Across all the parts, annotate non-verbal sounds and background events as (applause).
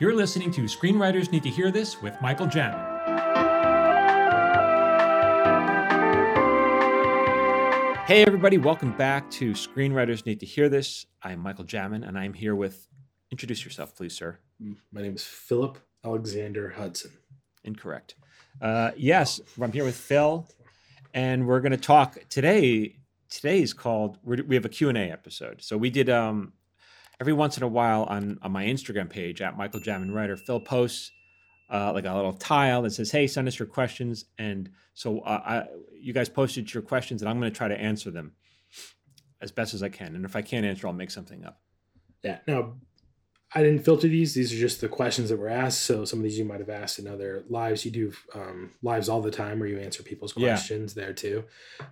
You're listening to Screenwriters Need to Hear This with Michael Jamin. Hey, everybody, welcome back to Screenwriters Need to Hear This. I'm Michael Jamin, and I'm here with. Introduce yourself, please, sir. My name is Philip Alexander Hudson. Incorrect. Uh, yes, I'm here with Phil, and we're going to talk today. Today is called. We have a Q and A episode. So we did um, every once in a while on on my Instagram page at Michael Jamin Writer. Phil posts uh, like a little tile that says, "Hey, send us your questions." And so uh, I, you guys posted your questions, and I'm going to try to answer them as best as I can. And if I can't answer, I'll make something up. Yeah. Now, I didn't filter these. These are just the questions that were asked. So some of these you might have asked in other lives. You do um, lives all the time where you answer people's Yeah. questions there too.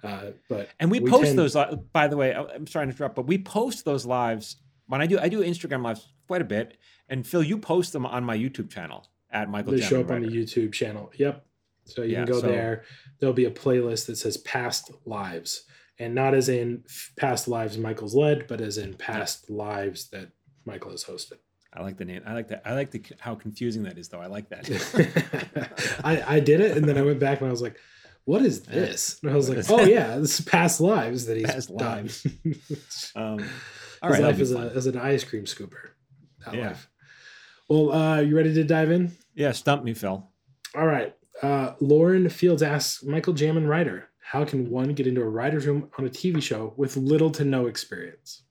Uh, but And we, We post tend- those. By the way, I'm sorry to interrupt, but we post those lives when I do. I do Instagram lives quite a bit, and Phil, you post them on my YouTube channel at Michael. they show up on the YouTube channel. Yep. So you Yeah, can go so- there. There'll be a playlist that says past lives, and not as in past lives Michael's led, but as in past lives that Michael has hosted. I like the name. I like that. I like the how confusing that is, though. I like that. (laughs) I, I did it, and then I went back and I was like, "What is this?" And I was What like, "Oh that? yeah, this is past lives that he's Past done." (laughs) um, all His right, life as, a, as an ice cream scooper. That Yeah. life. Well, uh, you ready to dive in? yeah, stump me, Phil. All right. Uh, Lauren Fields asks Michael Jamin writer, how can one get into a writer's room on a TV show with little to no experience?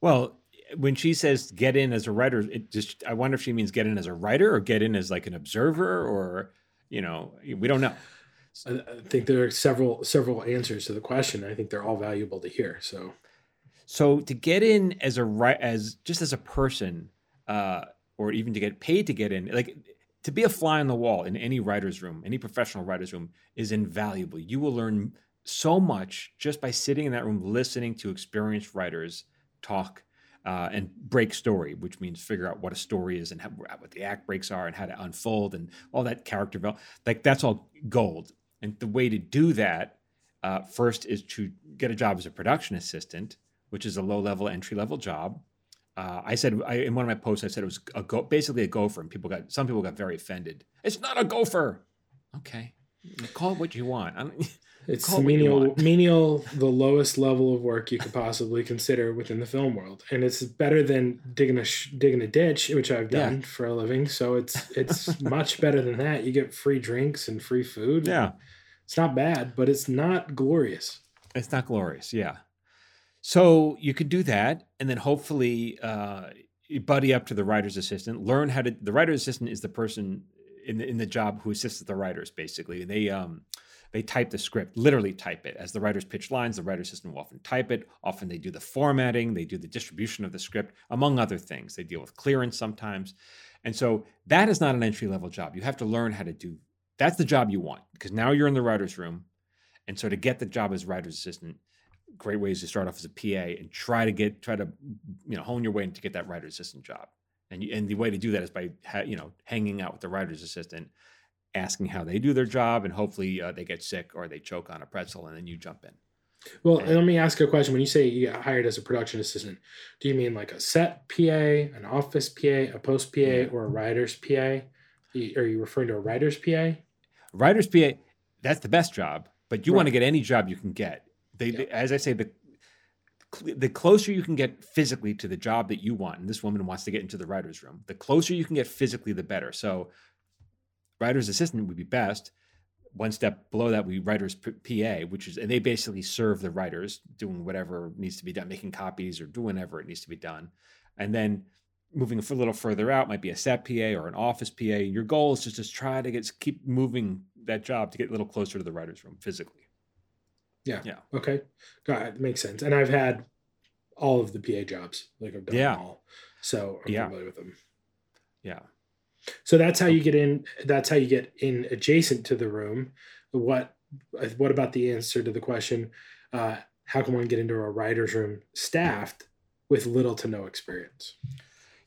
Well, when she says get in as a writer, it just I wonder if she means get in as a writer or get in as like an observer or you know we don't know. I think there are several several answers to the question. I think they're all valuable to hear. So So to get in as a right as just as a person, uh, or even to get paid to get in, like to be a fly on the wall in any writer's room, any professional writer's room, is invaluable. You will learn so much just by sitting in that room, listening to experienced writers talk uh, and break story, which means figure out what a story is and how, what the act breaks are and how to unfold and all that character development. Like that's all gold. And the way to do that uh, first is to get a job as a production assistant which is a low level entry level job. Uh, I said I, in one of my posts, I said it was a go, basically a gopher, and people got some people got very offended. It's not a gopher. Okay, call it what you want. (laughs) It's Call the it what you menial, want. (laughs) menial, the lowest level of work you could possibly consider within the film world, and it's better than digging a sh- digging a ditch, which I've Yeah. done for a living. So it's it's (laughs) much better than that. You get free drinks and free food. yeah, it's not bad, but it's not glorious. it's not glorious. Yeah, so you could do that, and then hopefully uh, buddy up to the writer's assistant. Learn how to. The writer's assistant is the person in the, in the job who assists the writers, basically. They um they type the script, literally type it. As the writers pitch lines, the writer's assistant will often type it. Often they do the formatting, they do the distribution of the script, among other things. They deal with clearance sometimes. And so that is not an entry level job. You have to learn how to do that's the job you want because now you're in the writer's room. And so to get the job as writer's assistant, great ways to start off as a PA and try to get try to you know hone your way to get that writer's assistant job. And you, and the way to do that is by ha, you know hanging out with the writer's assistant, asking how they do their job, and hopefully uh, they get sick or they choke on a pretzel, and then you jump in. Well, and let me ask you a question. When you say you got hired as a production assistant, do you mean like a set PA, an office PA, a post PA, Yeah. or a writer's PA? Are you referring to a writer's PA? Writer's PA, that's the best job, but you want to get any job you can get. They, Yeah. they- as I say, the the closer you can get physically to the job that you want, and this woman wants to get into the writer's room, the closer you can get physically, the better. So, writer's assistant would be best. One step below that be writer's PA, which is, and they basically serve the writers doing whatever needs to be done, making copies or doing whatever it needs to be done. And then moving a little further out might be a set PA or an office PA. Your goal is just to try to get keep moving that job to get a little closer to the writer's room physically. Yeah. Yeah. Okay. Got it. Makes sense. And I've had all of the PA jobs. Like I've done Yeah. them all. So I'm Yeah. familiar with them. Yeah. So that's how you get in. That's how you get in adjacent to the room. What What about the answer to the question? Uh, how can one get into a writer's room staffed with little to no experience?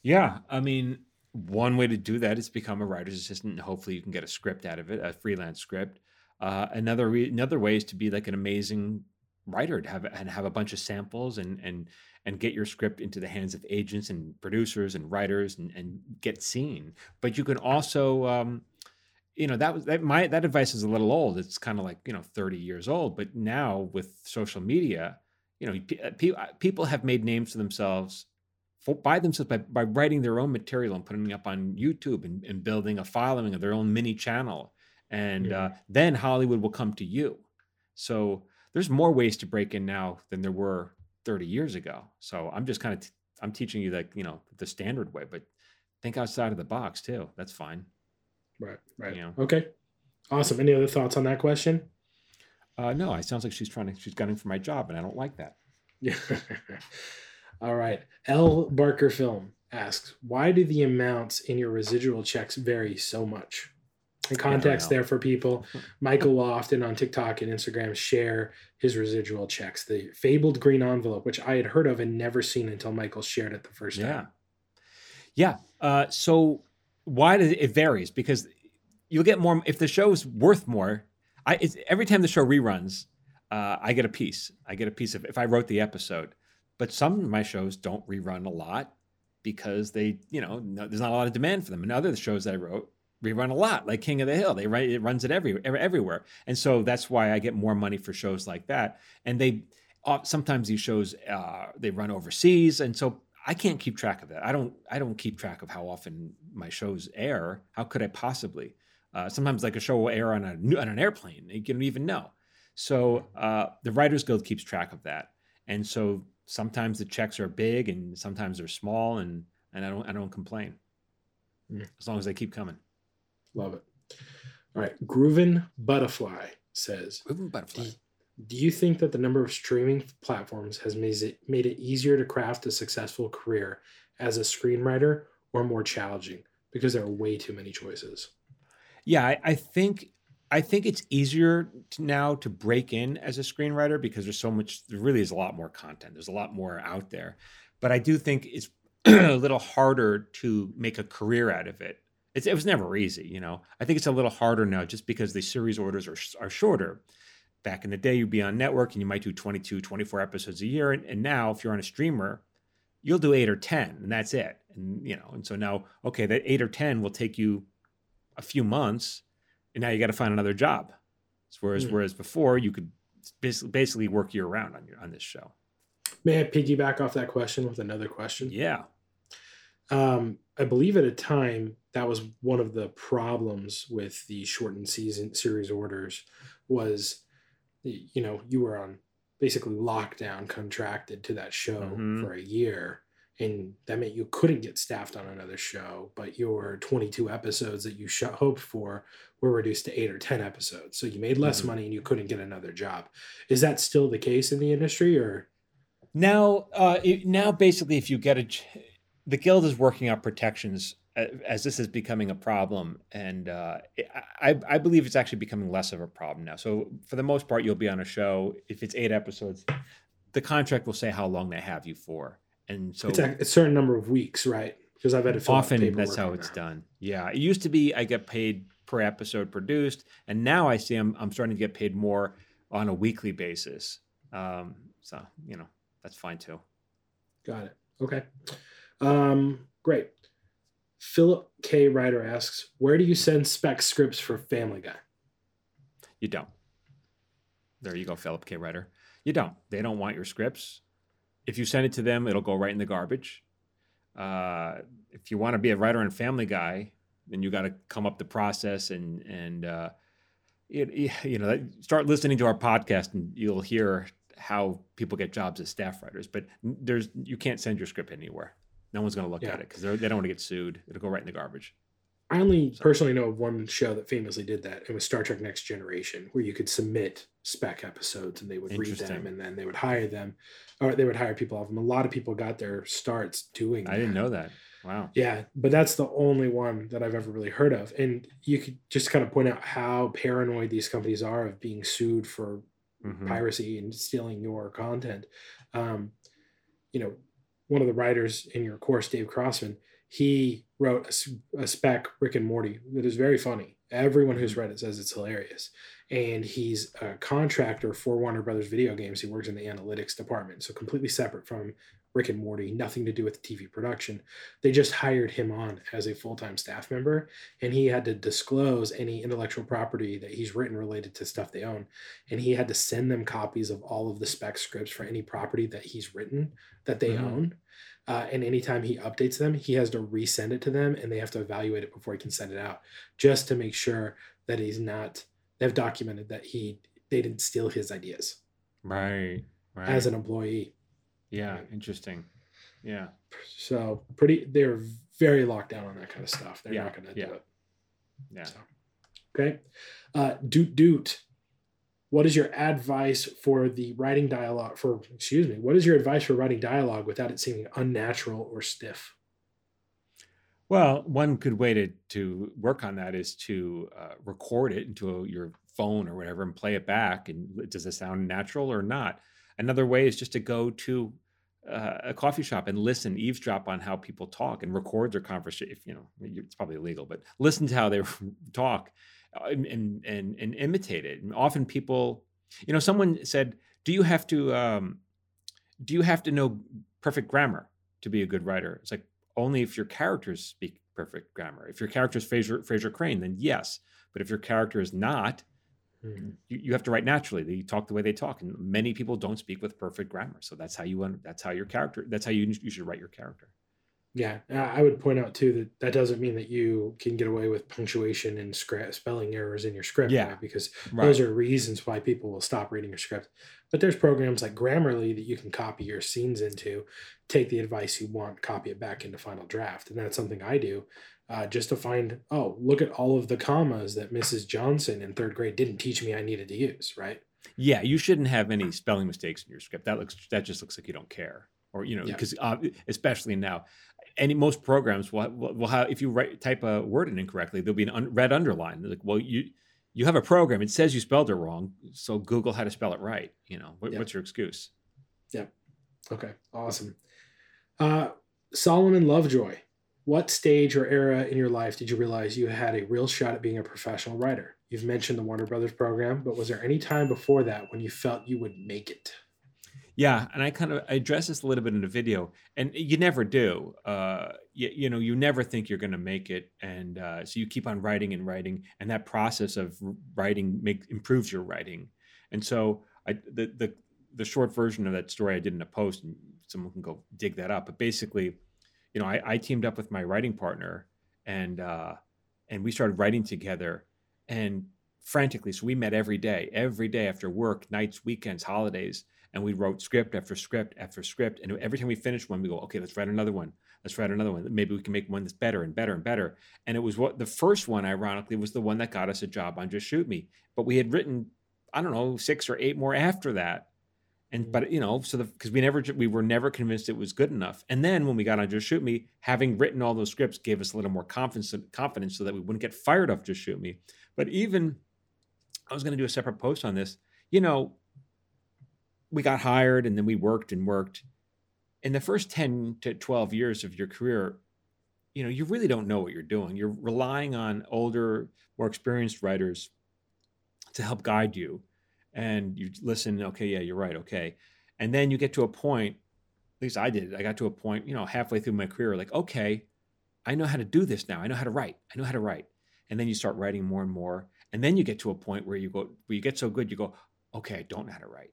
Yeah, I mean, one way to do that is become a writer's assistant, and hopefully you can get a script out of it, a freelance script. Uh, another re- another way is to be like an amazing writer to have and have a bunch of samples and and and get your script into the hands of agents and producers and writers and, and get seen. But you can also, um, you know, that was that my that advice is a little old. It's kind of like you know 30 years old. But now with social media, you know, pe- uh, uh, people have made names for themselves for, by themselves by, by writing their own material and putting it up on YouTube and, and building a following of their own mini channel. And uh, then Hollywood will come to you. So there's more ways to break in now than there were 30 years ago. So I'm just kind of, t- I'm teaching you like, you know, the standard way, but think outside of the box too. That's fine. Right. Right. You know? Okay. Awesome. Any other thoughts on that question? Uh, no, it sounds like she's trying to, she's gunning for my job and I don't like that. Yeah. (laughs) All right. L. Barker Film asks, why do the amounts in your residual checks vary so much? In context there for people, (laughs) Michael will often on TikTok and Instagram share his residual checks, the fabled green envelope, which I had heard of and never seen until Michael shared it the first yeah. time. Yeah. Uh, so why does it, it varies? Because you'll get more if the show's worth more. I every time the show reruns, uh, I get a piece. I get a piece of if I wrote the episode. But some of my shows don't rerun a lot because they, you know, no, there's not a lot of demand for them. And other shows that I wrote rerun a lot, like King of the Hill. They write it runs it every, everywhere, and so that's why I get more money for shows like that. And they uh, sometimes these shows uh, they run overseas, and so I can't keep track of that. I don't I don't keep track of how often my shows air. How could I possibly? Uh, sometimes like a show will air on a on an airplane. You don't even know. So uh, the Writers Guild keeps track of that, and so sometimes the checks are big and sometimes they're small and and I don't I don't complain. Mm. As long as they keep coming. Love it. All right. Grooven Butterfly says Grooven Butterfly. Do, do you think that the number of streaming platforms has made it made it easier to craft a successful career as a screenwriter or more challenging? Because there are way too many choices. Yeah, I, I think I think it's easier to now to break in as a screenwriter because there's so much. There really is a lot more content. There's a lot more out there, but I do think it's (clears throat) a little harder to make a career out of it. It's, it was never easy, you know. I think it's a little harder now just because the series orders are are shorter. Back in the day, you'd be on network and you might do 22, 24 episodes a year, and, and now if you're on a streamer, you'll do eight or ten, and that's it. And you know, and so now, okay, that eight or ten will take you a few months and now you got to find another job. Whereas, mm. whereas before you could basically work year round on your on this show. May I piggyback off that question with another question? Yeah. Um, I believe at a time that was one of the problems with the shortened season series orders was, you know, you were on basically lockdown contracted to that show mm-hmm. for a year and that meant you couldn't get staffed on another show but your 22 episodes that you sh- hoped for were reduced to 8 or 10 episodes so you made less mm-hmm. money and you couldn't get another job is that still the case in the industry or now uh, it, now basically if you get a the guild is working out protections as this is becoming a problem and uh, I, I believe it's actually becoming less of a problem now so for the most part you'll be on a show if it's eight episodes the contract will say how long they have you for and so it's a, a certain number of weeks, right? Because I've had to often that's how it's done. Yeah, it used to be I get paid per episode produced, and now I see I'm I'm starting to get paid more on a weekly basis. Um, so you know that's fine too. Got it. Okay. Um, great. Philip K. Ryder asks, where do you send spec scripts for Family Guy? You don't. There you go, Philip K. Ryder. You don't. They don't want your scripts if you send it to them, it'll go right in the garbage. Uh, if you want to be a writer on Family Guy, then you got to come up the process and and uh, you know start listening to our podcast and you'll hear how people get jobs as staff writers. But there's you can't send your script anywhere. No one's going to look yeah. at it because they don't want to get sued. It'll go right in the garbage. I only so. personally know of one show that famously did that. It was Star Trek Next Generation, where you could submit spec episodes and they would read them and then they would hire them or they would hire people off them. A lot of people got their starts doing I didn't know that. Wow. Yeah, but that's the only one that I've ever really heard of. And you could just kind of point out how paranoid these companies are of being sued for mm-hmm. piracy and stealing your content. Um, you know, one of the writers in your course, Dave Crossman, he wrote a, a spec Rick and Morty that is very funny. Everyone who's read it says it's hilarious. And he's a contractor for Warner Brothers video games. He works in the analytics department, so completely separate from Rick and Morty, nothing to do with TV production. They just hired him on as a full time staff member, and he had to disclose any intellectual property that he's written related to stuff they own. And he had to send them copies of all of the spec scripts for any property that he's written that they mm-hmm. own. Uh, and anytime he updates them, he has to resend it to them and they have to evaluate it before he can send it out just to make sure that he's not, they've documented that he, they didn't steal his ideas. Right. Right. As an employee. Yeah. Interesting. Yeah. So pretty, they're very locked down on that kind of stuff. They're yeah. not going to yeah. do it. Yeah. So, okay. Uh, doot doot what is your advice for the writing dialogue for excuse me what is your advice for writing dialogue without it seeming unnatural or stiff? Well one good way to, to work on that is to uh, record it into a, your phone or whatever and play it back and does it sound natural or not? Another way is just to go to uh, a coffee shop and listen eavesdrop on how people talk and record their conversation if you know it's probably illegal but listen to how they (laughs) talk uh, and, and and imitate it. And often people, you know, someone said, "Do you have to um, do you have to know perfect grammar to be a good writer?" It's like only if your characters speak perfect grammar. If your character is Frasier, Frasier Crane, then yes. But if your character is not, mm-hmm. you, you have to write naturally. They talk the way they talk, and many people don't speak with perfect grammar. So that's how you that's how your character that's how you you should write your character. Yeah, I would point out too that that doesn't mean that you can get away with punctuation and spelling errors in your script. Yeah, right? because right. those are reasons why people will stop reading your script. But there's programs like Grammarly that you can copy your scenes into, take the advice you want, copy it back into Final Draft, and that's something I do, uh, just to find oh look at all of the commas that Mrs. Johnson in third grade didn't teach me I needed to use. Right. Yeah, you shouldn't have any spelling mistakes in your script. That looks that just looks like you don't care or you know because yeah. uh, especially now any most programs will, will have if you write type a word in incorrectly there'll be an un, red underline. Like well you you have a program. It says you spelled it wrong so google how to spell it right you know? What, what's your excuse? Yeah. Okay. Awesome. Uh, solomon lovejoy what stage or era in your life did you realize you had a real shot at being a professional writer? You've mentioned the warner brothers program but was there any time before that when you felt you would make it yeah, and I kind of I address this a little bit in the video, and you never do. Uh, you, you know, you never think you're going to make it, and uh, so you keep on writing and writing, and that process of writing make improves your writing. And so, I the the the short version of that story I did in a post, and someone can go dig that up. But basically, you know, I, I teamed up with my writing partner, and uh, and we started writing together, and frantically. So we met every day, every day after work, nights, weekends, holidays and we wrote script after script after script. And every time we finished one, we go, okay, let's write another one. Let's write another one. Maybe we can make one that's better and better and better. And it was what the first one, ironically, was the one that got us a job on Just Shoot Me. But we had written, I don't know, six or eight more after that. And mm-hmm. but you know, so the because we never we were never convinced it was good enough. And then when we got on Just Shoot Me, having written all those scripts gave us a little more confidence confidence so that we wouldn't get fired off Just Shoot Me. But even I was going to do a separate post on this. You know, we got hired and then we worked and worked. In the first 10 to 12 years of your career, you know, you really don't know what you're doing. You're relying on older, more experienced writers to help guide you. And you listen, okay, yeah, you're right, okay. And then you get to a point, at least I did, I got to a point, you know, halfway through my career, like, okay, I know how to do this now. I know how to write. I know how to write. And then you start writing more and more. And then you get to a point where you go, where you get so good, you go, okay, I don't know how to write.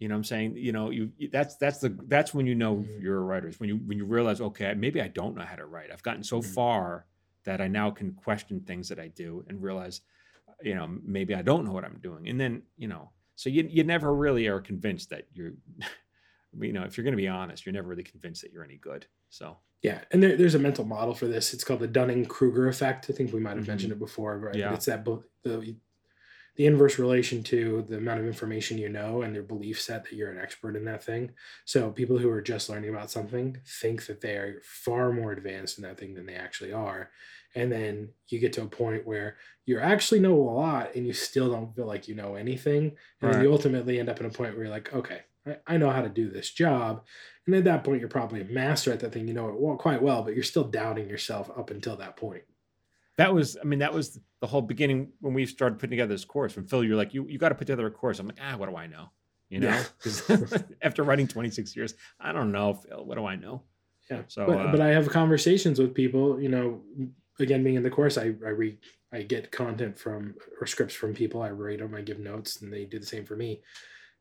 You know what I'm saying? You know, you that's that's the that's when you know mm-hmm. you're a writer. when you when you realize, okay, maybe I don't know how to write. I've gotten so mm-hmm. far that I now can question things that I do and realize, you know, maybe I don't know what I'm doing. And then, you know, so you you never really are convinced that you're (laughs) you know, if you're going to be honest, you're never really convinced that you're any good. So yeah, and there, there's a mental model for this. It's called the Dunning Kruger effect. I think we might have mm-hmm. mentioned it before, right? Yeah. But it's that the the inverse relation to the amount of information you know and their belief set that you're an expert in that thing. So people who are just learning about something think that they are far more advanced in that thing than they actually are. And then you get to a point where you actually know a lot and you still don't feel like you know anything. And right. then you ultimately end up in a point where you're like, okay, I, I know how to do this job. And at that point, you're probably a master at that thing. You know it quite well, but you're still doubting yourself up until that point that was i mean that was the whole beginning when we started putting together this course when phil you're like you, you got to put together a course i'm like ah what do i know You know, Yeah. (laughs) (laughs) after writing 26 years, I don't know, Phil. What do I know? Yeah. So, but, uh, but I have conversations with people, you know, again, being in the course, I, I read, I get content from or scripts from people. I write them, I give notes, and they do the same for me.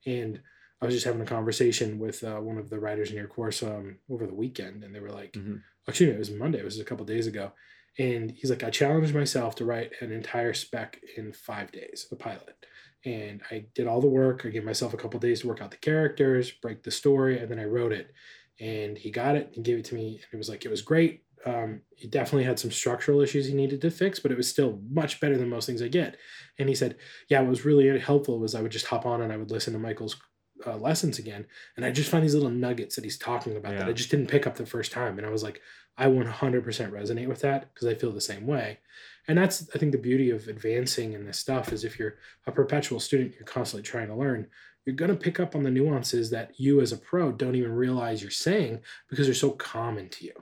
And I was just having a conversation with uh, one of the writers in your course um, over the weekend, and they were like, Mhm. actually, it was Monday, it was a couple days ago. And he's like, I challenged myself to write an entire spec in five days, the pilot. And I did all the work. I gave myself a couple days to work out the characters, break the story, and then I wrote it. And he got it and gave it to me. And it was like, it was great. Um, he definitely had some structural issues he needed to fix, but it was still much better than most things I get. And he said, Yeah, what was really helpful was I would just hop on and I would listen to Michael's uh, lessons again. And I just find these little nuggets that he's talking about that I just didn't pick up the first time. And I was like, I 100% resonate with that because I feel the same way. And that's, I think, the beauty of advancing in this stuff is if you're a perpetual student, you're constantly trying to learn, you're going to pick up on the nuances that you as a pro don't even realize you're saying because they're so common to you,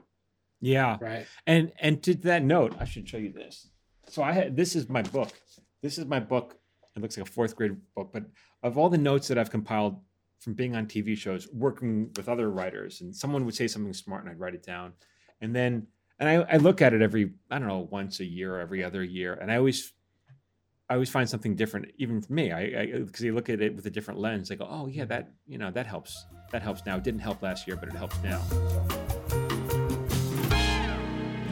yeah. right? And and to that note, I should show you this. So I had this is my book. This is my book. It looks like a fourth grade book, but of all the notes that I've compiled from being on TV shows, working with other writers, and someone would say something smart and I'd write it down. And then and I, I look at it every, I don't know, once a year or every other year. And I always I always find something different, even for me. I because you look at it with a different lens. I go, oh yeah, that you know that helps. That helps now. It didn't help last year, but it helps now.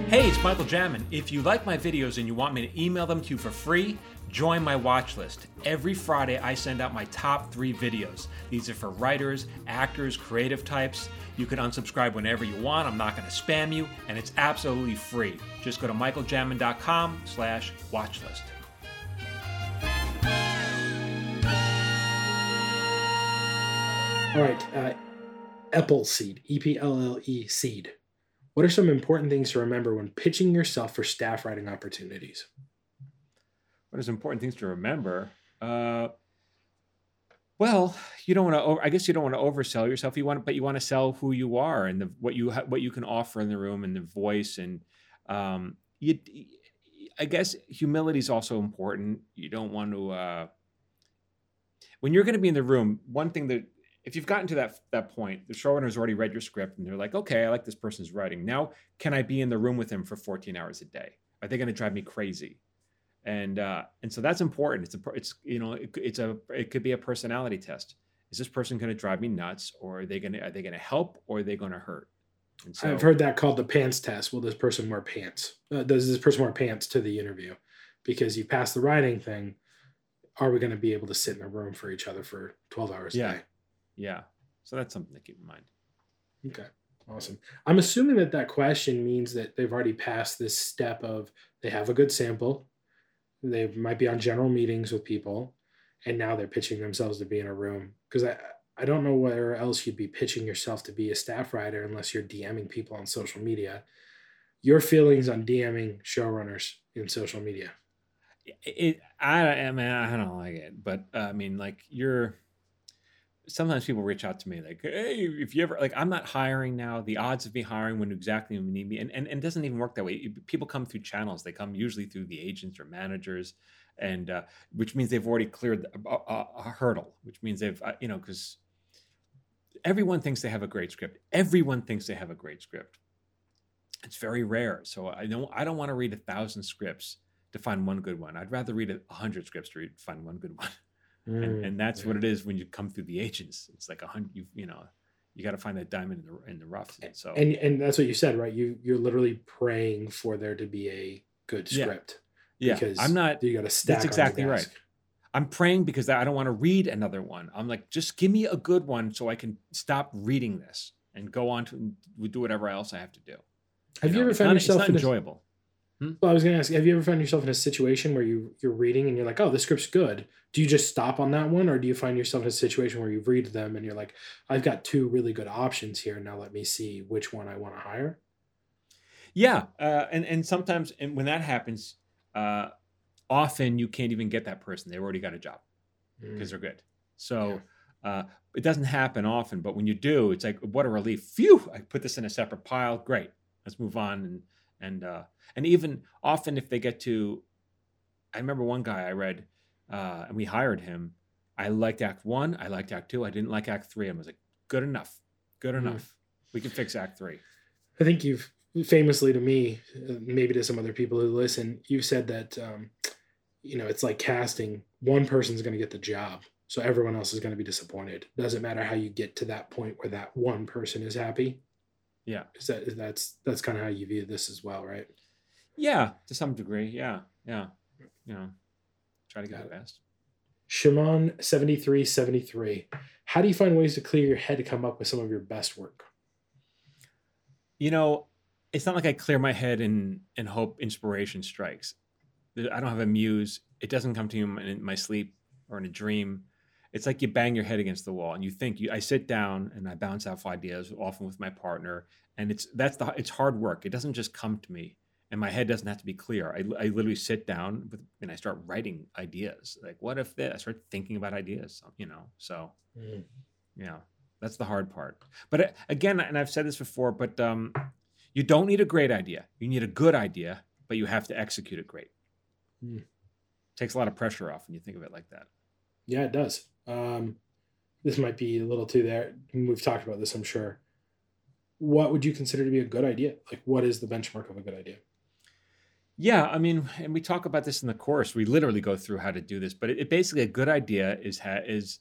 Hey, it's Michael Jamin. If you like my videos and you want me to email them to you for free, join my watch list. Every Friday, I send out my top three videos. These are for writers, actors, creative types. You can unsubscribe whenever you want. I'm not going to spam you, and it's absolutely free. Just go to michaeljamin.com slash watchlist. All right. Uh, Epple seed, E P L L E seed. What are some important things to remember when pitching yourself for staff writing opportunities? What are some important things to remember? Uh, well, you don't want to. I guess you don't want to oversell yourself. You want, but you want to sell who you are and the, what you ha- what you can offer in the room and the voice and um, you. I guess humility is also important. You don't want to. Uh, when you're going to be in the room, one thing that if you've gotten to that that point, the showrunner's already read your script and they're like, okay, I like this person's writing. Now, can I be in the room with him for 14 hours a day? Are they going to drive me crazy? and uh, and so that's important. It's a it's you know it, it's a it could be a personality test. Is this person going to drive me nuts, or are they going to are they going to help, or are they going to hurt? And so I've heard that called the pants test. Will this person wear pants? Uh, does this person wear pants to the interview? Because you pass the writing thing, are we going to be able to sit in a room for each other for 12 hours Yeah. a day? Yeah, so that's something to keep in mind. Okay, awesome. I'm assuming that that question means that they've already passed this step of they have a good sample, they might be on general meetings with people, and now they're pitching themselves to be in a room. Because I I don't know where else you'd be pitching yourself to be a staff writer unless you're DMing people on social media. Your feelings on DMing showrunners in social media? It, I, I mean, I don't like it, but uh, I mean, like you're. Sometimes people reach out to me like, "Hey, if you ever like, I'm not hiring now. The odds of me hiring when exactly when you need me, and, and and it doesn't even work that way. People come through channels. They come usually through the agents or managers, and uh, which means they've already cleared a, a, a hurdle. Which means they've uh, you know because everyone thinks they have a great script. Everyone thinks they have a great script. It's very rare. So I don't I don't want to read a thousand scripts to find one good one. I'd rather read a hundred scripts to read, find one good (laughs) one. And, mm, and that's what it is when you come through the agents. It's like a hundred. You you know, you got to find that diamond in the in the rough. And so and and that's what you said, right? You you're literally praying for there to be a good script. yeah, because I'm not. You got to stack. your exactly right. I'm praying because I don't want to read another one. I'm like, just give me a good one so I can stop reading this and go on to do whatever else I have to do. Have you, know, ever found not, yourself It's in not enjoyable. Well, I was going to ask, have you ever found yourself in a situation where you you're reading and you're like, oh, this script's good? Do you just stop on that one, or do you find yourself in a situation where you read them and you're like, I've got two really good options here. Now let me see which one I want to hire. Yeah, uh, and and sometimes and when that happens, uh, often you can't even get that person. They've already got a job because they're good. So uh, it doesn't happen often, but when you do, it's like what a relief. Phew! I put this in a separate pile. Great. Let's move on. And and uh, and even often if they get to, I remember one guy I read, uh, and we hired him, I liked Act One. I liked Act Two. I didn't like Act Three. I was like, good enough. Good Mhm. enough. We can fix Act Three. I think you've famously to me, uh, maybe to some other people who listen, you've said that um, you know it's like casting. One person's going to get the job, so everyone else is going to be disappointed. Doesn't matter how you get to that point where that one person is happy. Yeah. Is that that's that's kind of how you view this as well, right? Yeah, to some degree. Yeah, yeah. You know, try to get the best. Shimon seventy three seventy three. How do you find ways to clear your head to come up with some of your best work? You know, it's not like I clear my head and and hope inspiration strikes. I don't have a muse. It doesn't come to in in my sleep or in a dream. It's like you bang your head against the wall and you think you I sit down and I bounce off ideas often with my partner and it's that's the it's hard work. It doesn't just come to me and my head doesn't have to be clear. I, I literally sit down with and I start writing ideas. Like what if this? I start thinking about ideas, you know. So yeah, that's the hard part. But uh, again, and I've said this before, but um, you don't need a great idea. You need a good idea, but you have to execute it great. Hmm. Takes a lot of pressure off when you think of it like that. Yeah, it does. Um, this might be a little too there. We've talked about this, I'm sure. What would you consider to be a good idea? Like, what is the benchmark of a good idea? Yeah, I mean, and we talk about this in the course. We literally go through how to do this, but it, it basically a good idea is ha- is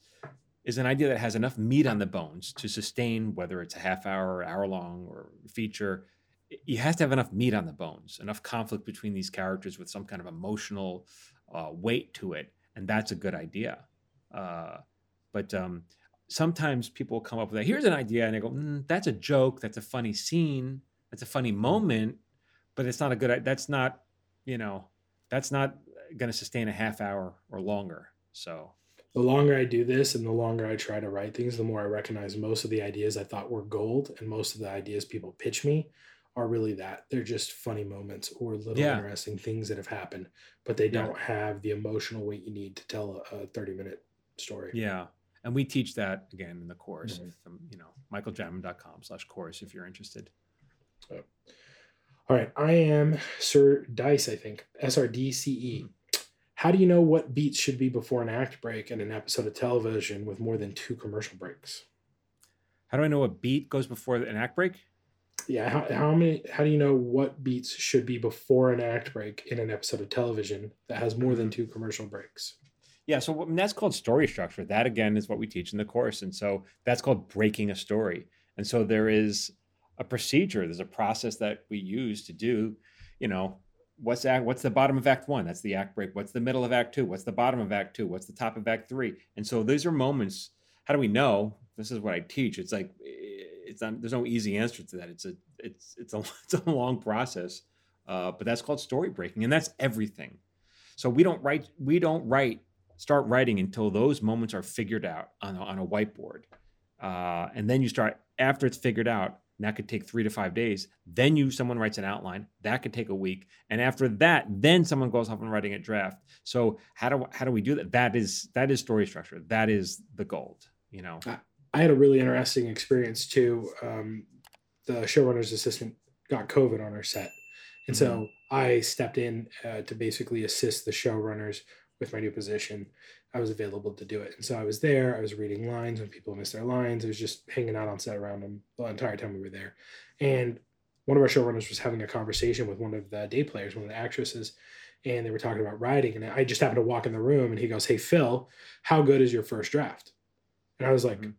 is an idea that has enough meat on the bones to sustain whether it's a half hour, or hour long, or feature. It has to have enough meat on the bones, enough conflict between these characters with some kind of emotional uh, weight to it, and that's a good idea. Uh, but um, sometimes people come up with that. Here's an idea, and they go, mm, "That's a joke. That's a funny scene. That's a funny moment." But it's not a good. That's not you know, that's not going to sustain a half hour or longer. So, The longer I do this and the longer I try to write things, the more I recognize most of the ideas I thought were gold and most of the ideas people pitch me are really that. They're just funny moments or little Yeah. interesting things that have happened, but they Yeah. don't have the emotional weight you need to tell a, a 30 minute story. yeah. And we teach that again in the course Mhm. from, um, you know, michaeljamin.com slash course if you're interested. All right, I am Sir Dice, I think. S R D C E. Mm-hmm. How do you know what beats should be before an act break in an episode of television with more than two commercial breaks? How do I know what beat goes before an act break? Yeah, how, how many how do you know what beats should be before an act break in an episode of television that has more than mm-hmm. two commercial breaks? Yeah, so what- and that's called story structure. That again is what we teach in the course, and so that's called breaking a story. And so there is a procedure. There's a process that we use to do. You know, what's act? What's the bottom of Act One? That's the act break. What's the middle of Act Two? What's the bottom of Act Two? What's the top of Act Three? And so these are moments. How do we know? This is what I teach. It's like it's not. There's no easy answer to that. It's a it's it's a (laughs) it's a long process. Uh, but that's called story breaking, and that's everything. So we don't write. We don't write start writing until those moments are figured out on a, on a whiteboard. Uh, and then you start after it's figured out. and That could take three to five days. Then you someone writes an outline. That could take a week. And after that, then someone goes off and writing a draft. So how do how do we do that? That is that is story structure. That is the gold. You know. I had a really interesting experience too. Um, the showrunner's assistant got COVID on our set, and so I stepped in uh, to basically assist the showrunners with my new position. I was available to do it, and so I was there. I was reading lines when people missed their lines. I was just hanging out on set around them the entire time we were there. And one of our showrunners was having a conversation with one of the day players, one of the actresses, and they were talking about writing. And I just happened to walk in the room, and he goes, "Hey Phil, how good is your first draft?" And I was like, Mhm.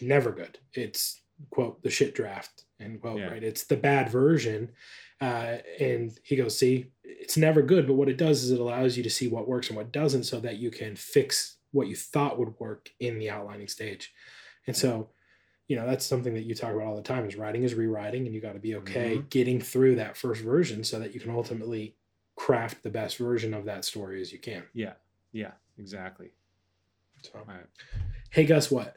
never good. It's quote the shit draft end quote Yeah. right. It's the bad version. Uh, and he goes, see, it's never good, but what it does is it allows you to see what works and what doesn't, so that you can fix what you thought would work in the outlining stage. And so, you know, that's something that you talk about all the time is writing is rewriting, and you got to be okay Mhm. getting through that first version so that you can ultimately craft the best version of that story as you can. Yeah. Yeah. Exactly. So. Right. Hey, guess what?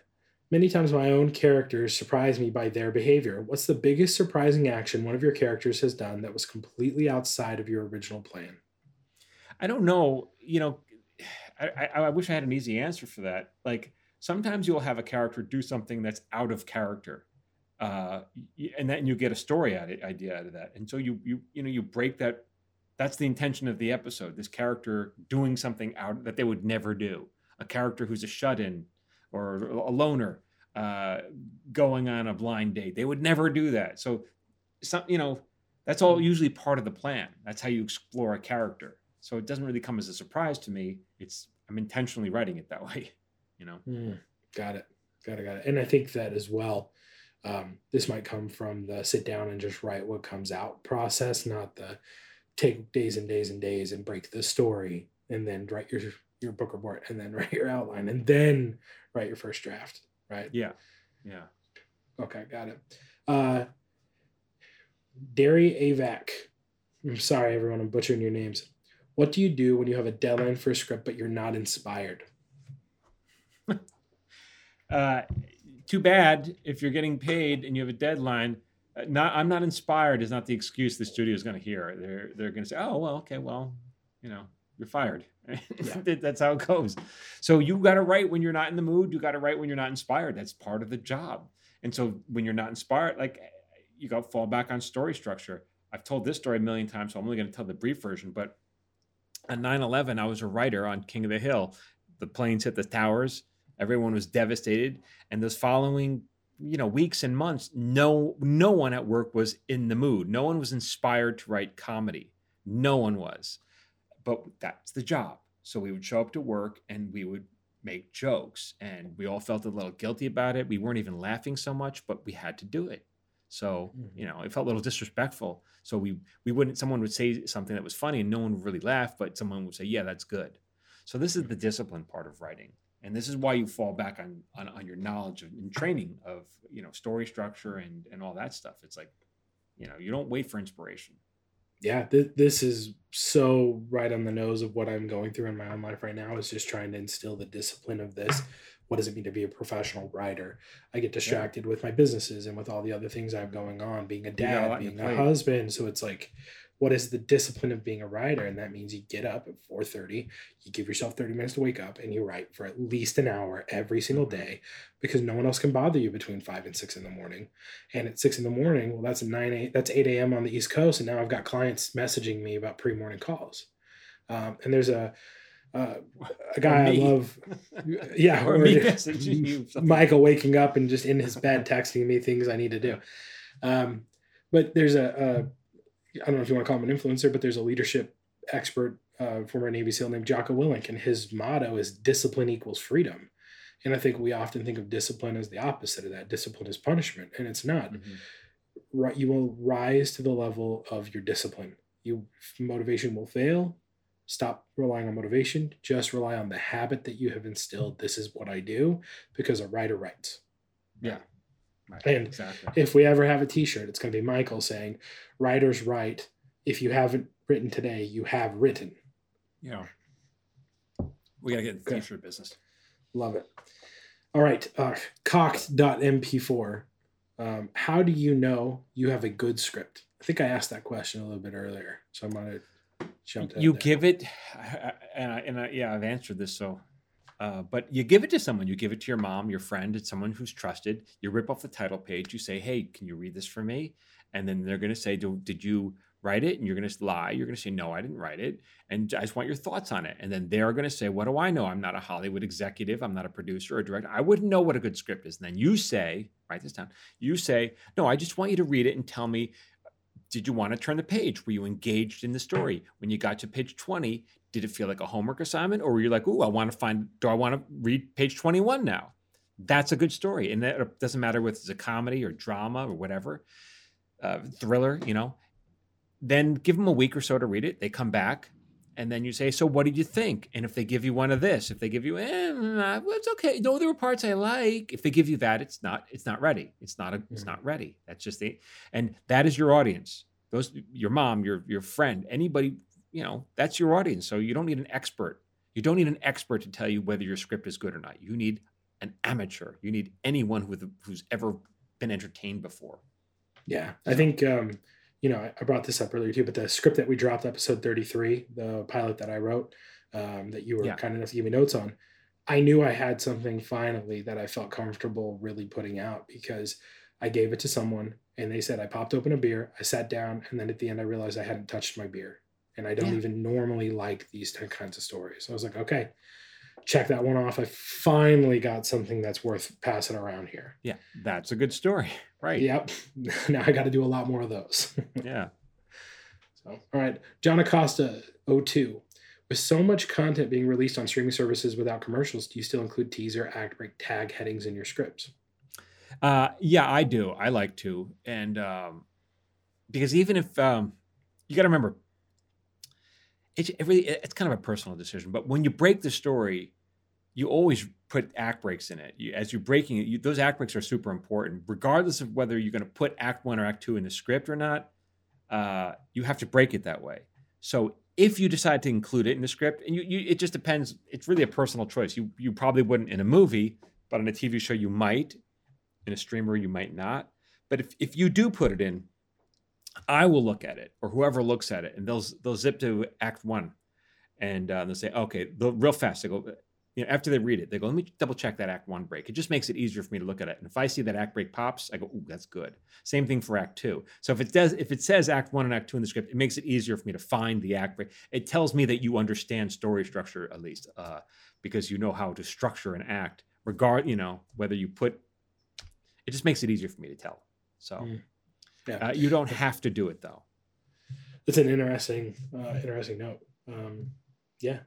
Many times my own characters surprise me by their behavior. What's the biggest surprising action one of your characters has done that was completely outside of your original plan? I don't know. You know, (sighs) I, I, I wish I had an easy answer for that. Like sometimes you'll have a character do something that's out of character, uh, and then you get a story idea out of that. And so you you you know you break that. That's the intention of the episode. This character doing something out that they would never do. a character who's a shut-in or a loner uh, going on a blind date. They would never do that. So, some you know, that's all usually part of the plan. That's how you explore a character. So it doesn't really come as a surprise to me. It's I'm intentionally writing it that way. (laughs) You know. Mm, got it. Got it. Got it. And I think that as well. Um, this might come from the sit down and just write what comes out process, not the take days and days and days and break the story and then write your your book report and then (laughs) write your outline and then write your first draft right yeah yeah okay got it uh Derry Avac. I'm sorry, everyone, I'm butchering your names. What do you do when you have a deadline for a script but you're not inspired? (laughs) uh, too bad if you're getting paid and you have a deadline. Uh, not, I'm not inspired is not the excuse the studio is going to hear. They're they're going to say, oh well, okay, well, you know, you're fired. (laughs) Yeah. That's how it goes. So you got to write when you're not in the mood. You got to write when you're not inspired. That's part of the job. And so when you're not inspired, like you got to fall back on story structure. I've told this story a million times, so I'm only going to tell the brief version. But on 9 11, I was a writer on King of the Hill. The planes hit the towers, everyone was devastated. And those following you know weeks and months no no one at work was in the mood no one was inspired to write comedy no one was but that's the job so we would show up to work and we would make jokes and we all felt a little guilty about it we weren't even laughing so much but we had to do it so mm-hmm. you know, it felt a little disrespectful. So we we wouldn't. Someone would say something that was funny, and no one would really laugh, but someone would say, "Yeah, that's good." So this is the discipline part of writing, and this is why you fall back on on, on your knowledge and training of you know story structure and and all that stuff. It's like, you know, you don't wait for inspiration. Yeah, th- this is so right on the nose of what I'm going through in my own life right now. Is just trying to instill the discipline of this what does it mean to be a professional writer? I get distracted yeah. with my businesses and with all the other things I have going on, being a dad, being a husband. So it's like, what is the discipline of being a writer? And that means you get up at 4:30, you give yourself 30 minutes to wake up, and you write for at least an hour every single day because no one else can bother you between five and six in the morning. And at six in the morning, well, that's nine eight, that's 8 a.m. on the East Coast. And now I've got clients messaging me about pre-morning calls. Um, and there's a uh, a guy I love. (laughs) Yeah, or, (laughs) or Michael waking up and just in his bed texting me things I need to do. Um, but there's a, a, I don't know if you want to call him an influencer, but there's a leadership expert, uh, former Navy SEAL named Jocko Willink, and his motto is discipline equals freedom. And I think we often think of discipline as the opposite of that. Discipline is punishment, and it's not. Mm-hmm. Right, you will rise to the level of your discipline. You motivation will fail, Stop relying on motivation. Just rely on the habit that you have instilled. This is what I do because a writer writes. Yeah. Right. And exactly. if we ever have a t shirt, it's going to be Michael saying, Writers write. If you haven't written today, you have written. Yeah. We got to get the t shirt business. Love it. All right. Uh, cocked.mp4. Um, how do you know you have a good script? I think I asked that question a little bit earlier. So I'm going to jump. you give it, and I, and I, yeah, I've answered this. So, uh, but you give it to someone. You give it to your mom, your friend, it's someone who's trusted. You rip off the title page. You say, "Hey, can you read this for me?" And then they're going to say, "Did you write it?" And you're going to lie. You're going to say, "No, I didn't write it." And I just want your thoughts on it. And then they're going to say, "What do I know? I'm not a Hollywood executive. I'm not a producer or director. I wouldn't know what a good script is." And then you say, write this down. You say, "No, I just want you to read it and tell me did you want to turn the page? Were you engaged in the story? When you got to page 20, did it feel like a homework assignment? Or were you like, ooh, I want to find, do I want to read page 21 now? That's a good story. And that doesn't matter whether it's a comedy or drama or whatever, uh, thriller, you know. Then give them a week or so to read it. They come back and then you say, "So what did you think?" And if they give you one of this, if they give you, eh, well, it's okay. No, there were parts I like. If they give you that, it's not. It's not ready. It's not. A, it's mm-hmm. not ready. That's just the, and that is your audience. Those, your mom, your your friend, anybody, you know, that's your audience. So you don't need an expert. You don't need an expert to tell you whether your script is good or not. You need an amateur. You need anyone who, who's ever been entertained before. Yeah, I think. um you know, I brought this up earlier too, but the script that we dropped, episode 33, the pilot that I wrote, um, that you were yeah. kind enough to give me notes on, I knew I had something finally that I felt comfortable really putting out because I gave it to someone and they said I popped open a beer, I sat down, and then at the end I realized I hadn't touched my beer. And I don't yeah. even normally like these kinds of stories. So I was like, okay, check that one off. I finally got something that's worth passing around here. Yeah, that's a good story. (laughs) Right. Yep. (laughs) now I got to do a lot more of those. (laughs) Yeah. So, all right. John Acosta, 02. With so much content being released on streaming services without commercials, do you still include teaser, act break, tag headings in your scripts? Uh, yeah, I do. I like to, and um, because even if um, you got to remember, it's it really it's kind of a personal decision. But when you break the story, you always put act breaks in it. You, as you're breaking it, you, those act breaks are super important, regardless of whether you're going to put Act One or Act Two in the script or not. Uh, you have to break it that way. So if you decide to include it in the script, and you, you it just depends. It's really a personal choice. You you probably wouldn't in a movie, but on a TV show you might. In a streamer you might not. But if if you do put it in, I will look at it, or whoever looks at it, and they'll they'll zip to Act One, and uh, they'll say, okay, real fast. They go, you know, after they read it, they go, let me double check that Act One break. It just makes it easier for me to look at it. And if I see that Act break pops, I go, ooh, that's good. Same thing for Act Two. So if it does, if it says Act One and Act Two in the script, it makes it easier for me to find the Act break. It tells me that you understand story structure at least, uh, because you know how to structure an act, regard, you know, whether you put. It just makes it easier for me to tell. So. Mm. Yeah. Uh, you don't have to do it though. It's an interesting, uh, interesting note. Um, yeah.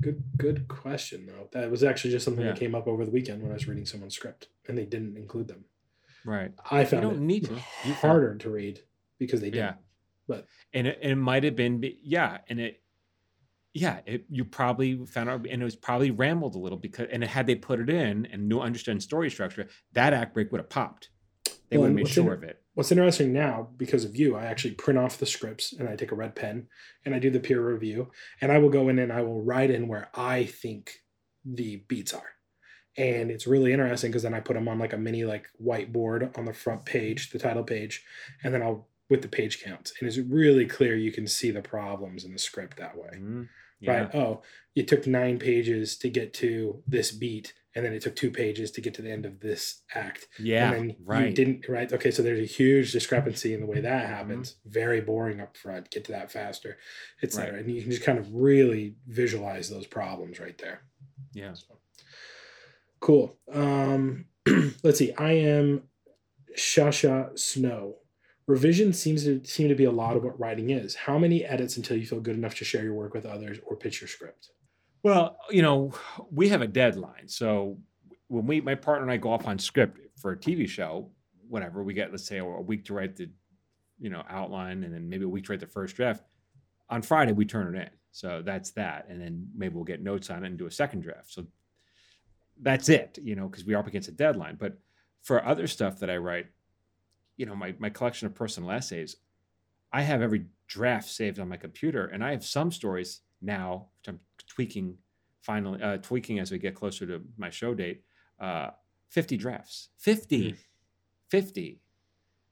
Good, good question though. That was actually just something Yeah. that came up over the weekend when I was reading someone's script, and they didn't include them. Right. I found you don't it need to. You found- harder to read because they didn't. Yeah. But- and it, it might have been, yeah, and it, yeah, it, you probably found out, and it was probably rambled a little because, and had they put it in and knew understand story structure, that act break would have popped. They Well, would have made sure in- of it. What's interesting now, because of you, I actually print off the scripts and I take a red pen and I do the peer review and I will go in and I will write in where I think the beats are. And it's really interesting because then I put them on like a mini like whiteboard on the front page, the title page, and then I'll with the page counts. And it's really clear you can see the problems in the script that way. Mhm. Yeah. Right. Oh, it took nine pages to get to this beat, and then it took two pages to get to the end of this act Yeah. and then right. you didn't right okay so there's a huge discrepancy in the way that Mm-hmm. happens very boring up front get to that faster etc Right. and you can just kind of really visualize those problems right there yeah. so, cool um (clears throat) let's see i am shasha snow revision seems to seem to be a lot of what writing is how many edits until you feel good enough to share your work with others or pitch your script Well, you know, we have a deadline. So when we, my partner and I go off on script for a TV show, whatever, we get, let's say, a week to write the, you know, outline and then maybe a week to write the first draft. On Friday, we turn it in. So that's that. And then maybe we'll get notes on it and do a second draft. So that's it, you know, because we are up against a deadline. But for other stuff that I write, you know, my, my collection of personal essays, I have every draft saved on my computer, and I have some stories now, which I'm tweaking, finally uh, tweaking as we get closer to my show date. Uh, 50 drafts, 50, Hmm. 50,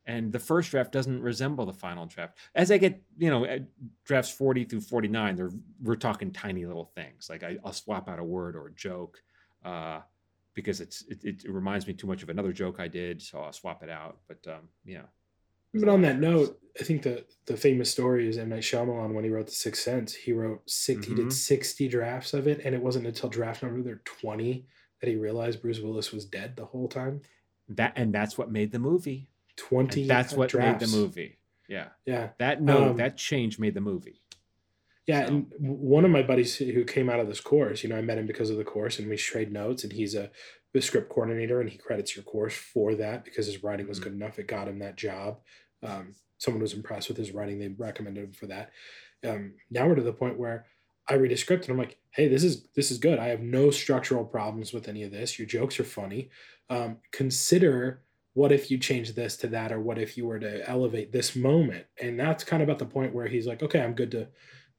and the first draft doesn't resemble the final draft. As I get, you know, drafts 40 through 49, they're we're talking tiny little things. Like I, I'll swap out a word or a joke. Uh, because it's it, it reminds me too much of another joke I did, so I'll swap it out. But um, yeah, But on that note, I think the the famous story is M Night Shyamalan when he wrote The Sixth Sense. He wrote 6 He Mhm. did sixty drafts of it, and it wasn't until draft number twenty that he realized Bruce Willis was dead the whole time. that and that's what made the movie. Twenty. And that's what drafts. made the movie. Yeah, Yeah, that no, Um, that change made the movie. Yeah. So- And one of my buddies who came out of this course, you know, I met him because of the course, and we trade notes. And he's a the script coordinator, and he credits your course for that because his writing was Mhm. good enough. It got him that job. Um, someone was impressed with his writing; they recommended him for that. Um, now we're to the point where I read a script and I'm like, "Hey, this is this is good. I have no structural problems with any of this. Your jokes are funny. Um, consider what if you change this to that, or what if you were to elevate this moment?" And that's kind of at the point where he's like, "Okay, I'm good to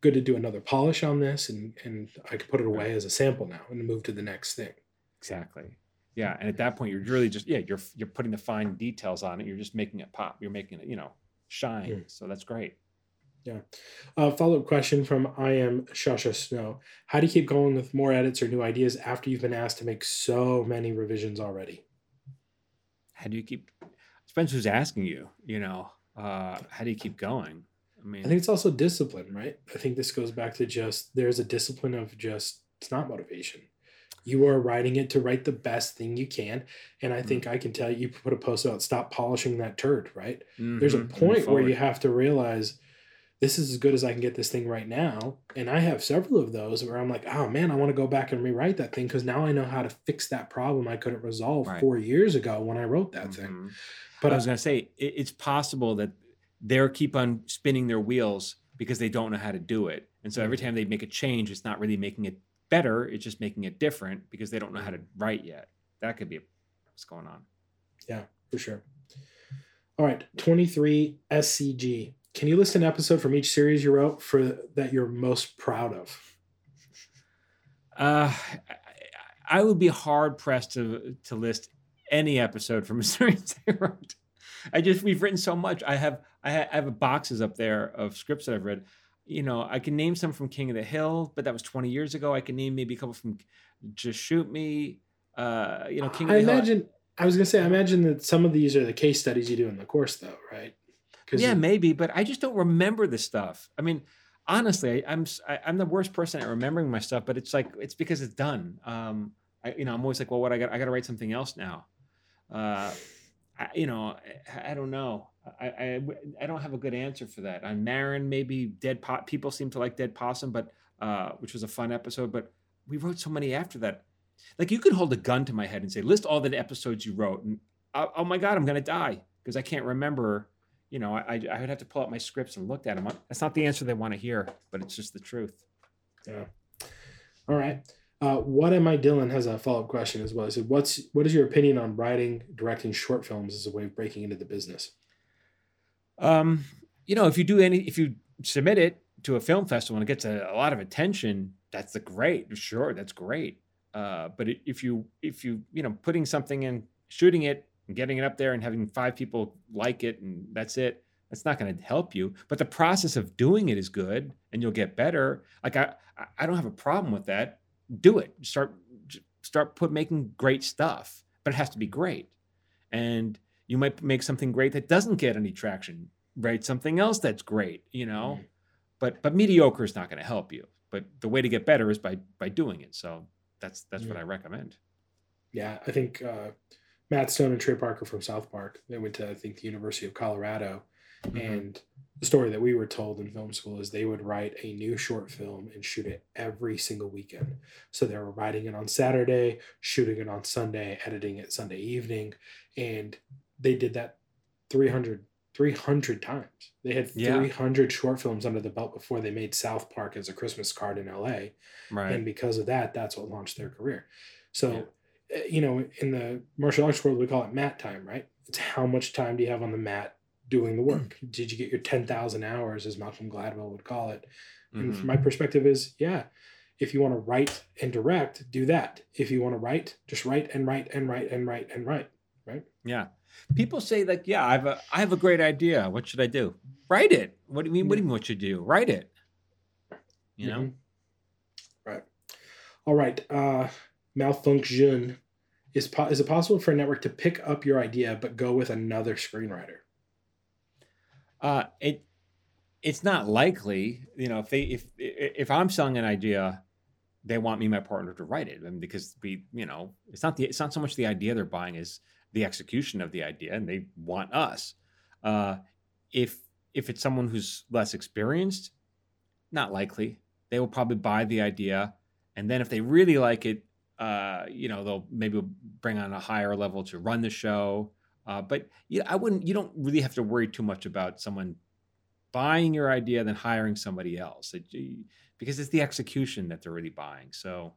good to do another polish on this, and and I can put it away as a sample now and move to the next thing." Exactly. Yeah, and at that point, you're really just yeah, you're you're putting the fine details on it. You're just making it pop. You're making it you know shine. Mm. So that's great. Yeah. Uh, follow up question from I am Shasha Snow. How do you keep going with more edits or new ideas after you've been asked to make so many revisions already? How do you keep? Depends who's asking you. You know, uh, how do you keep going? I mean, I think it's also discipline, right? I think this goes back to just there's a discipline of just It's not motivation. You are writing it to write the best thing you can. And I Mm. think I can tell you, you put a post out. stop polishing that turd, right? There's a. Point where you have to realize this is as good as I can get this thing right now. And I have several of those where I'm like, oh man, I want to go back and rewrite that thing because now I know how to fix that problem I couldn't resolve Right. four years ago when I wrote that thing. Mhm. But I was going to say it, it's possible that they're keep on spinning their wheels because they don't know how to do it, and so every Mm-hmm. time they make a change, it's not really making it better; it's just making it different because they don't know how to write yet. That could be what's going on. Yeah, for sure. All right, 23 SCG. Can you list an episode from each series you wrote for that you're most proud of? Uh, I, I would be hard pressed to to list any episode from a (laughs) series I wrote. I just we've written so much. I have I have boxes up there of scripts that I've read. You know, I can name some from King of the Hill, but that was 20 years ago. I can name maybe a couple from Just Shoot Me. Uh, you know, King of I the Hill. imagine I was gonna say I imagine that some of these are the case studies you do in the course though, right? Yeah, maybe, but I just don't remember the stuff. I mean, honestly, I, I'm I, am the worst person at remembering my stuff, but it's like it's because it's done. Um, I, you know, I'm always like, well, what I got, I got to write something else now. Uh, You know, I, I don't know. I, I I don't have a good answer for that. On Maron, maybe Dead Pot. People seem to like Dead Possum, but uh, which was a fun episode. But we wrote so many after that. Like you could hold a gun to my head and say, list all the episodes you wrote, and oh, oh my god, I'm gonna die because I can't remember you know, I, I I would have to pull out my scripts and look at them. That's not the answer they want to hear, but it's just the truth. Yeah. All right. Uh, what am I Dylan has a follow up question as well. He said, "What's what is your opinion on writing, directing short films as a way of breaking into the business?" Um, you know, if you do any, if you submit it to a film festival and it gets a, a lot of attention, that's great. Sure, that's great. Uh, but if you if you you know putting something in, shooting it, and getting it up there, and having five people like it, and that's it. That's not going to help you. But the process of doing it is good, and you'll get better. Like I- I don't have a problem with that. Do it. Start, start put making great stuff, but it has to be great. And you might make something great that doesn't get any traction. Write something else that's great. You know, Mhm. but but mediocre is not going to help you. But the way to get better is by by doing it. So that's that's what I recommend. Yeah, I think uh, Matt Stone and Trey Parker from South Park. They went to I think the University of Colorado, Mhm. and the story that we were told in film school is they would write a new short film and shoot it every single weekend. So they were writing it on Saturday, shooting it on Sunday, editing it Sunday evening, and they did that 300, 300 times. They had Yeah. 300 short films under the belt before they made South Park as a Christmas card in LA Right. and because of that that's what launched their career so uh, you know in the martial arts world we call it mat time right it's how much time do you have on the mat doing the work did you get your 10,000 hours as Malcolm Gladwell would call it and Mhm. from my perspective is yeah if you want to write and direct do that if you want to write just write and write and write and write and write right? Yeah. People say like, yeah, I have a I have a great idea. What should I do? Write it. What do you mean? What do you mean? What should you do? Write it. You know. Mhm. right all right uh malfunction is po- is it possible for a network to pick up your idea but go with another screenwriter Uh, it it's not likely. You know, if they if if I'm selling an idea, they want me my partner to write it, and because we, you know, it's not the it's not so much the idea they're buying is the execution of the idea, and they want us. Uh, if if it's someone who's less experienced, not likely. They will probably buy the idea, and then if they really like it, uh, you know, they'll maybe bring on a higher level to run the show. Uh, but yeah, I wouldn't. You don't really have to worry too much about someone buying your idea than hiring somebody else, It- because it's the execution that they're really buying. So,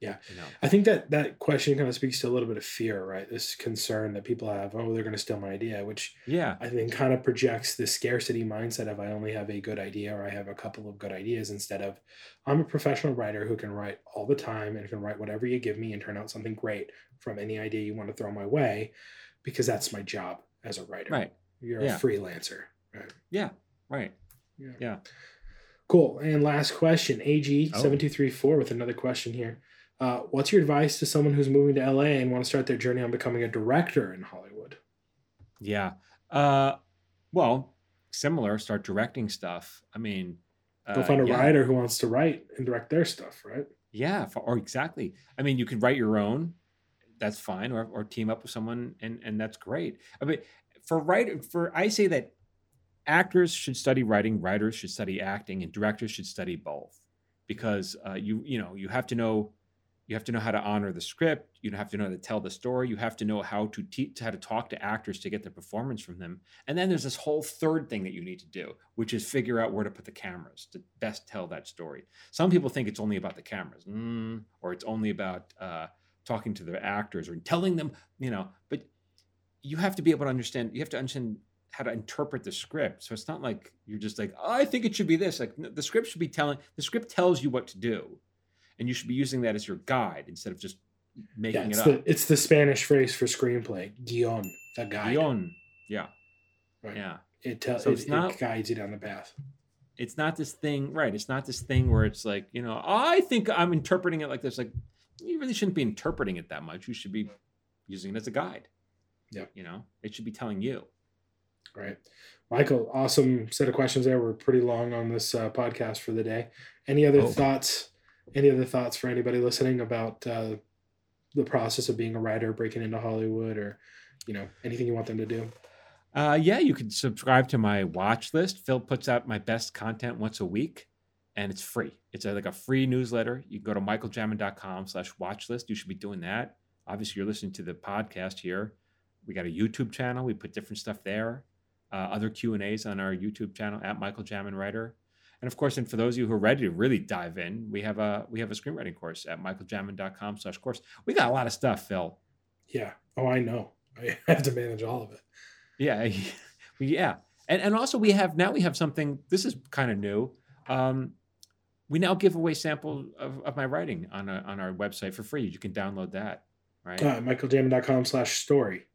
Yeah. you know, I think that that question kind of speaks to a little bit of fear, right? This concern that people have, oh, they're going to steal my idea, which yeah, I think kind of projects the scarcity mindset of I only have a good idea or I have a couple of good ideas instead of I'm a professional writer who can write all the time and can write whatever you give me and turn out something great from any idea you want to throw my way because that's my job as a writer. right, You're Yeah. a freelancer. Right. yeah, right. Yeah. Yeah. Cool. And last question, Oh. AG7234 with another question here. Uh, what's your advice to someone who's moving to LA and want to start their journey on becoming a director in Hollywood? Yeah. Uh, well, similar. Start directing stuff. I mean, Go uh, find a yeah. writer who wants to write and direct their stuff, right? Yeah, for, or exactly. I mean, you could write your own. That's fine, or, or team up with someone, and and that's great. I mean, for write for I say that actors should study writing, writers should study acting, and directors should study both. Because uh, you you know you have to know you have to know how to honor the script you have to know how to tell the story you have to know how to teach how to talk to actors to get the performance from them. And then there's this whole third thing that you need to do which is figure out where to put the cameras to best tell that story. Some people think it's only about the cameras mm, or it's only about uh, talking to the actors or telling them you know but you have to be able to understand you have to understand how to interpret the script so it's not like you're just like oh, i think it should be this like the script should be telling the script tells you what to do and you should be using that as your guide instead of just making Yeah, it the up. it's the Spanish phrase for screenplay, guion, the guide. Guion. Yeah, Right. yeah. It tells So it, it's not- it guides you down the path. It's not this thing, right? It's not this thing where it's like, you know, I think I'm interpreting it like this. Like, you really shouldn't be interpreting it that much. You should be using it as a guide. Yeah. You know, it should be telling you. Right. Michael, awesome set of questions there. We're pretty long on this uh, podcast for the day. Any other Oh. thoughts? Any other thoughts for anybody listening about uh, the process of being a writer, breaking into Hollywood, or you know anything you want them to do? Uh, yeah, you can subscribe to my watch list. Phil puts out my best content once a week, and it's free. It's like a free newsletter. You can go to michaeljamin.com slash watchlist. You should be doing that. Obviously, you're listening to the podcast here. We got a YouTube channel. We put different stuff there. Uh, other Q and A's on our YouTube channel at Michael Jamin Writer. And of course, and for those of you who are ready to really dive in, we have a we have a screenwriting course at michaeljamin.com slash course. We got a lot of stuff, Phil. Yeah. Oh, I know. I (laughs) have to manage all of it. Yeah, (laughs) yeah, and and also we have now we have something. This is kind of new. Um, we now give away samples of, of my writing on a, on our website for free. You can download that, right? Uh, michaeljamin.com slash story.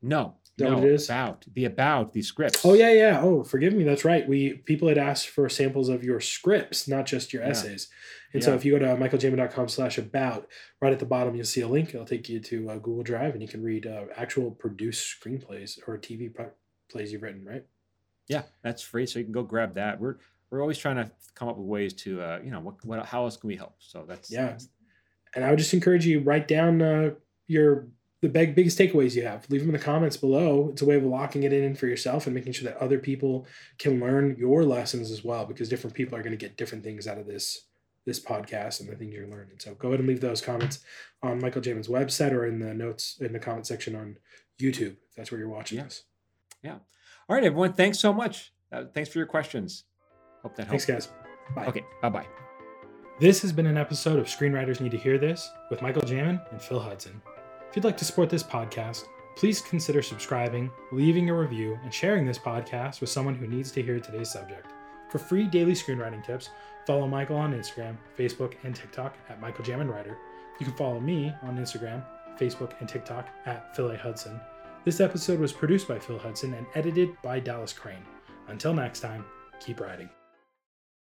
no, that no, it is? about the about the scripts. Oh yeah, yeah. Oh, forgive me. That's right. We people had asked for samples of your scripts, not just your Yeah. essays. And so if you go to michaeljamin.com slash about, right at the bottom you'll see a link. It'll take you to uh, Google Drive, and you can read uh, actual produced screenplays or TV plays you've written. Right? yeah, that's free. So you can go grab that. We're we're always trying to come up with ways to uh, you know what what how else can we help? So that's Yeah. that's- And I would just encourage you write down uh, your the big, biggest takeaways you have. Leave them in the comments below. It's a way of locking it in for yourself and making sure that other people can learn your lessons as well, because different people are going to get different things out of this this podcast and the things you're learning. So go ahead and leave those comments on Michael Jamin's website or in the notes in the comment section on YouTube. If that's where you're watching us. Yeah. all right, everyone. Thanks so much. Uh, thanks for your questions. Hope that helps. Thanks, guys. Bye. Okay, bye bye. This has been an episode of Screenwriters Need to Hear This with Michael Jamin and Phil Hudson. If you'd like to support this podcast, please consider subscribing, leaving a review, and sharing this podcast with someone who needs to hear today's subject. For free daily screenwriting tips, follow Michael on Instagram, Facebook, and TikTok at Michael Jamin Writer. You can follow me on Instagram, Facebook, and TikTok at Phil A. Hudson. This episode was produced by Phil Hudson and edited by Dallas Crane. Until next time, keep writing.